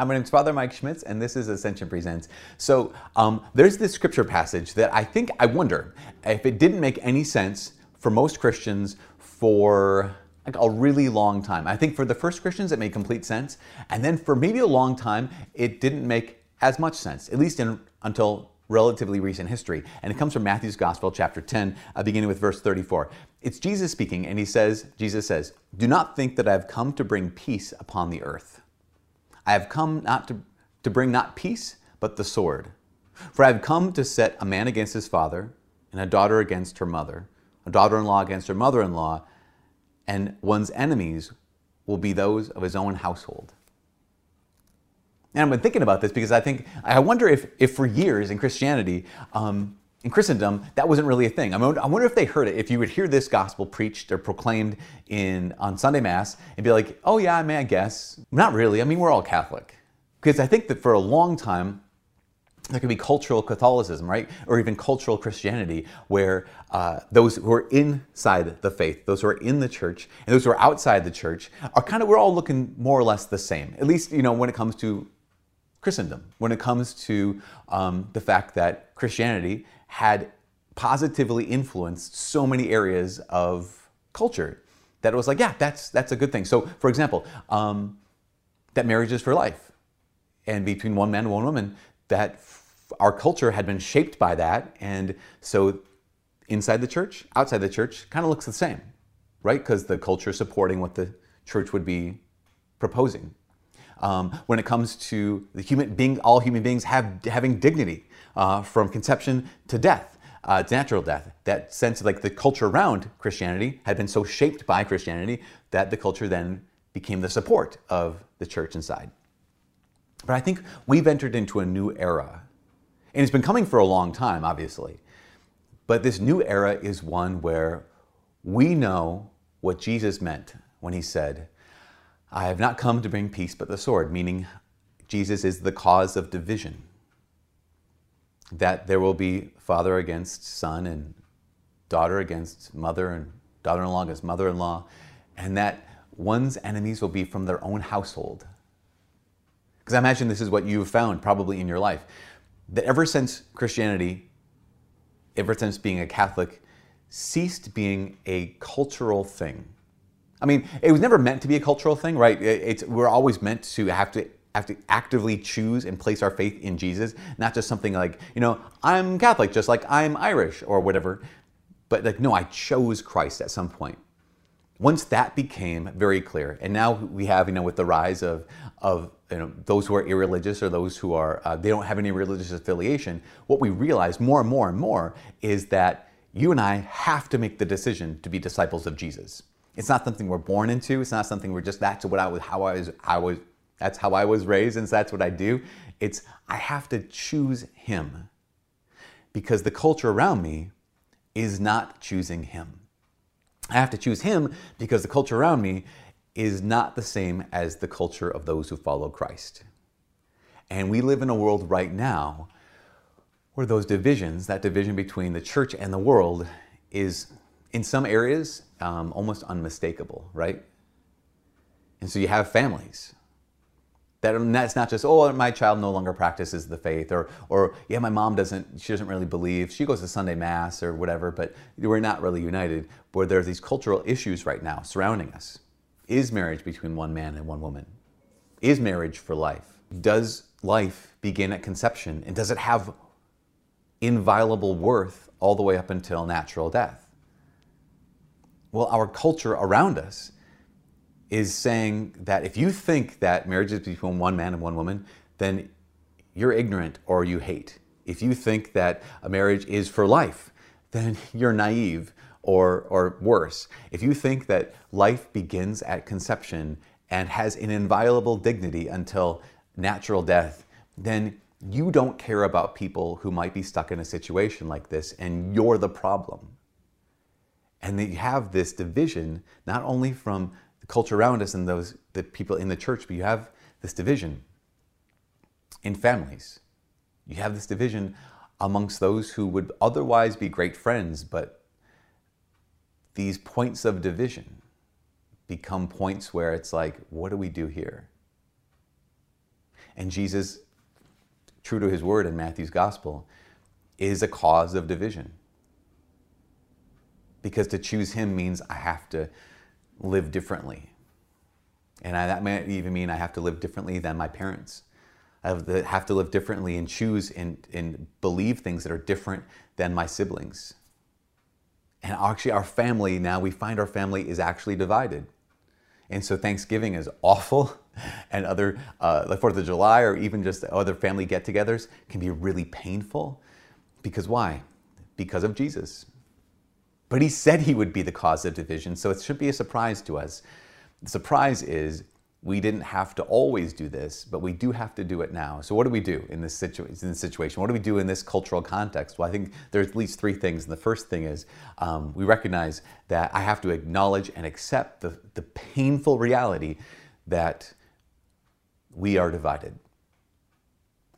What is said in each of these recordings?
Hi, my name is Father Mike Schmitz, and this is Ascension Presents. So, um, there's this scripture passage that I think, I wonder if it didn't make any sense for most Christians for like a really long time. I think for the first Christians, it made complete sense. And then for maybe a long time, it didn't make as much sense, at least in, until relatively recent history. And it comes from Matthew's Gospel, chapter 10, uh, beginning with verse 34. It's Jesus speaking, and he says, Jesus says, Do not think that I have come to bring peace upon the earth. I have come not to, to bring not peace, but the sword. For I have come to set a man against his father, and a daughter against her mother, a daughter in law against her mother in law, and one's enemies will be those of his own household. And I've been thinking about this because I think, I wonder if, if for years in Christianity, um, in Christendom, that wasn't really a thing. I, mean, I wonder if they heard it, if you would hear this gospel preached or proclaimed in on Sunday Mass and be like, oh yeah, I mean, I guess. Not really. I mean, we're all Catholic. Because I think that for a long time, there could be cultural Catholicism, right? Or even cultural Christianity, where uh, those who are inside the faith, those who are in the church, and those who are outside the church are kind of, we're all looking more or less the same. At least, you know, when it comes to Christendom, when it comes to um, the fact that Christianity had positively influenced so many areas of culture that it was like, yeah, that's that's a good thing. So, for example, um, that marriage is for life, and between one man and one woman, that f- our culture had been shaped by that, and so inside the church, outside the church, kind of looks the same, right? Because the culture supporting what the church would be proposing. Um, when it comes to the human being, all human beings have having dignity uh, from conception to death, uh, natural death. That sense of like the culture around Christianity had been so shaped by Christianity that the culture then became the support of the church inside. But I think we've entered into a new era. And it's been coming for a long time, obviously. But this new era is one where we know what Jesus meant when he said, I have not come to bring peace but the sword, meaning Jesus is the cause of division. That there will be father against son and daughter against mother and daughter in law against mother in law, and that one's enemies will be from their own household. Because I imagine this is what you've found probably in your life. That ever since Christianity, ever since being a Catholic, ceased being a cultural thing I mean, it was never meant to be a cultural thing, right? It's, we're always meant to have to have to actively choose and place our faith in Jesus, not just something like, you know, I'm Catholic, just like I'm Irish or whatever. But like, no, I chose Christ at some point. Once that became very clear, and now we have, you know, with the rise of of you know those who are irreligious or those who are uh, they don't have any religious affiliation, what we realize more and more and more is that you and I have to make the decision to be disciples of Jesus. It's not something we're born into. It's not something we're just that's what I was how I was I was that's how I was raised and that's what I do. It's I have to choose him because the culture around me is not choosing him. I have to choose him because the culture around me is not the same as the culture of those who follow Christ. And we live in a world right now where those divisions, that division between the church and the world, is in some areas um, almost unmistakable, right? And so you have families. That, that's not just, oh, my child no longer practices the faith, or, or, yeah, my mom doesn't, she doesn't really believe. She goes to Sunday Mass or whatever, but we're not really united. Where there are these cultural issues right now surrounding us. Is marriage between one man and one woman? Is marriage for life? Does life begin at conception? And does it have inviolable worth all the way up until natural death? Well, our culture around us is saying that if you think that marriage is between one man and one woman, then you're ignorant or you hate. If you think that a marriage is for life, then you're naive or, or worse. If you think that life begins at conception and has an inviolable dignity until natural death, then you don't care about people who might be stuck in a situation like this and you're the problem. And you have this division, not only from culture around us and those the people in the church, but you have this division in families. You have this division amongst those who would otherwise be great friends, but these points of division become points where it's like, what do we do here? And Jesus, true to his word in Matthew's gospel, is a cause of division. Because to choose him means I have to live differently. And I, that might even mean I have to live differently than my parents. I have to, have to live differently and choose and, and believe things that are different than my siblings. And actually, our family now, we find our family is actually divided. And so Thanksgiving is awful, and other, uh, like Fourth of July or even just other family get togethers can be really painful. Because why? Because of Jesus. But he said he would be the cause of division, so it should be a surprise to us. The surprise is we didn't have to always do this, but we do have to do it now. So what do we do in this, in this situation? What do we do in this cultural context? Well, I think there's at least three things. And the first thing is um, we recognize that I have to acknowledge and accept the, the painful reality that we are divided.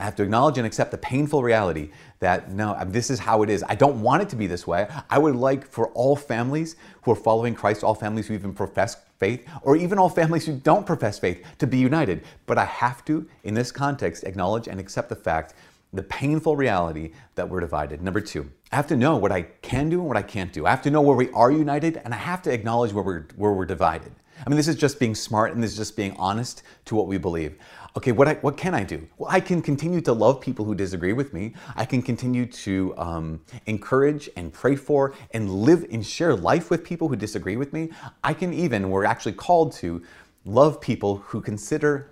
I have to acknowledge and accept the painful reality that no, um, this is how it is. I don't want it to be this way. I would like for all families who are following Christ, all families who even profess faith, or even all families who don't profess faith, to be united. But I have to, in this context, acknowledge and accept the fact, the painful reality that we're divided. Number two, I have to know what I can do and what I can't do. I have to know where we are united, and I have to acknowledge where we're, where we're divided. I mean, this is just being smart and this is just being honest to what we believe. Okay, what, I, what can I do? Well, I can continue to love people who disagree with me. I can continue to um, encourage and pray for and live and share life with people who disagree with me. I can even, we're actually called to love people who consider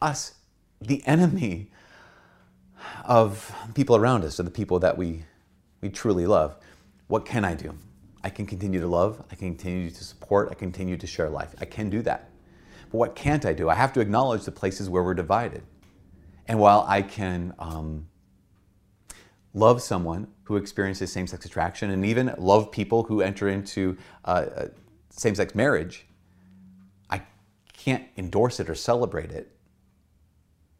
us the enemy of people around us or the people that we, we truly love. What can I do? I can continue to love, I can continue to support, I continue to share life. I can do that. But what can't I do? I have to acknowledge the places where we're divided. And while I can um, love someone who experiences same sex attraction and even love people who enter into uh, same sex marriage, I can't endorse it or celebrate it.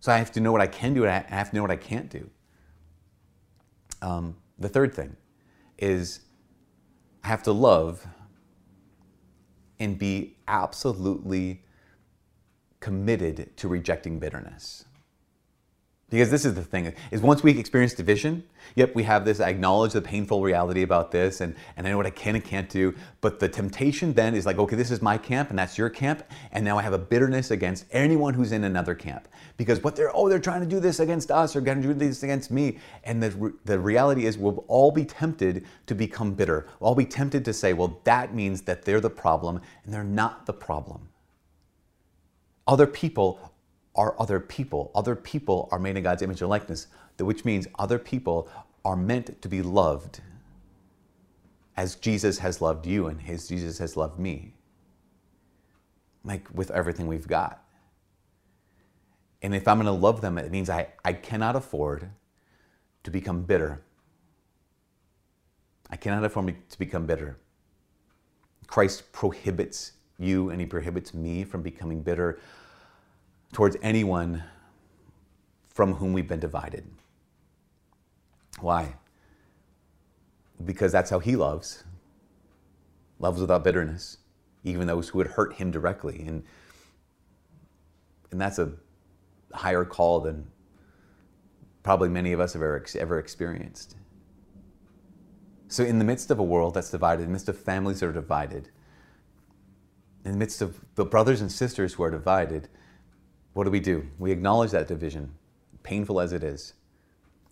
So I have to know what I can do and I have to know what I can't do. Um, the third thing is I have to love and be absolutely committed to rejecting bitterness. Because this is the thing, is once we experience division, yep, we have this, I acknowledge the painful reality about this, and, and I know what I can and can't do, but the temptation then is like, okay, this is my camp, and that's your camp, and now I have a bitterness against anyone who's in another camp. Because what they're, oh, they're trying to do this against us, or going to do this against me, and the, the reality is we'll all be tempted to become bitter. We'll all be tempted to say, well, that means that they're the problem, and they're not the problem. Other people are other people. Other people are made in God's image and likeness, which means other people are meant to be loved as Jesus has loved you and his Jesus has loved me. Like with everything we've got. And if I'm going to love them, it means I, I cannot afford to become bitter. I cannot afford to become bitter. Christ prohibits you and he prohibits me from becoming bitter towards anyone from whom we've been divided. Why? Because that's how he loves. Loves without bitterness, even those who would hurt him directly. And, and that's a higher call than probably many of us have ever, ever experienced. So, in the midst of a world that's divided, in the midst of families that are divided, in the midst of the brothers and sisters who are divided, what do we do? We acknowledge that division, painful as it is.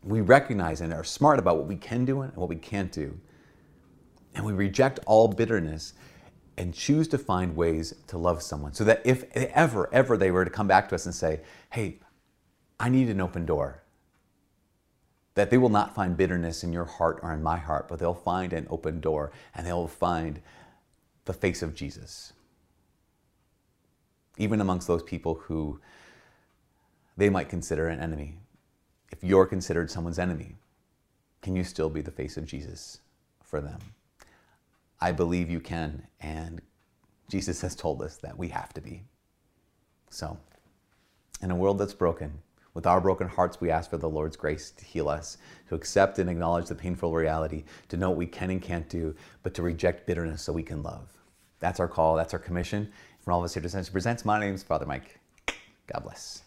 We recognize and are smart about what we can do and what we can't do. And we reject all bitterness and choose to find ways to love someone so that if ever, ever they were to come back to us and say, hey, I need an open door, that they will not find bitterness in your heart or in my heart, but they'll find an open door and they'll find the face of Jesus even amongst those people who they might consider an enemy. If you're considered someone's enemy, can you still be the face of Jesus for them? I believe you can, and Jesus has told us that we have to be. So, in a world that's broken, with our broken hearts, we ask for the Lord's grace to heal us, to accept and acknowledge the painful reality, to know what we can and can't do, but to reject bitterness so we can love. That's our call, that's our commission. From all of us here at Presents, my name is Father Mike. God bless.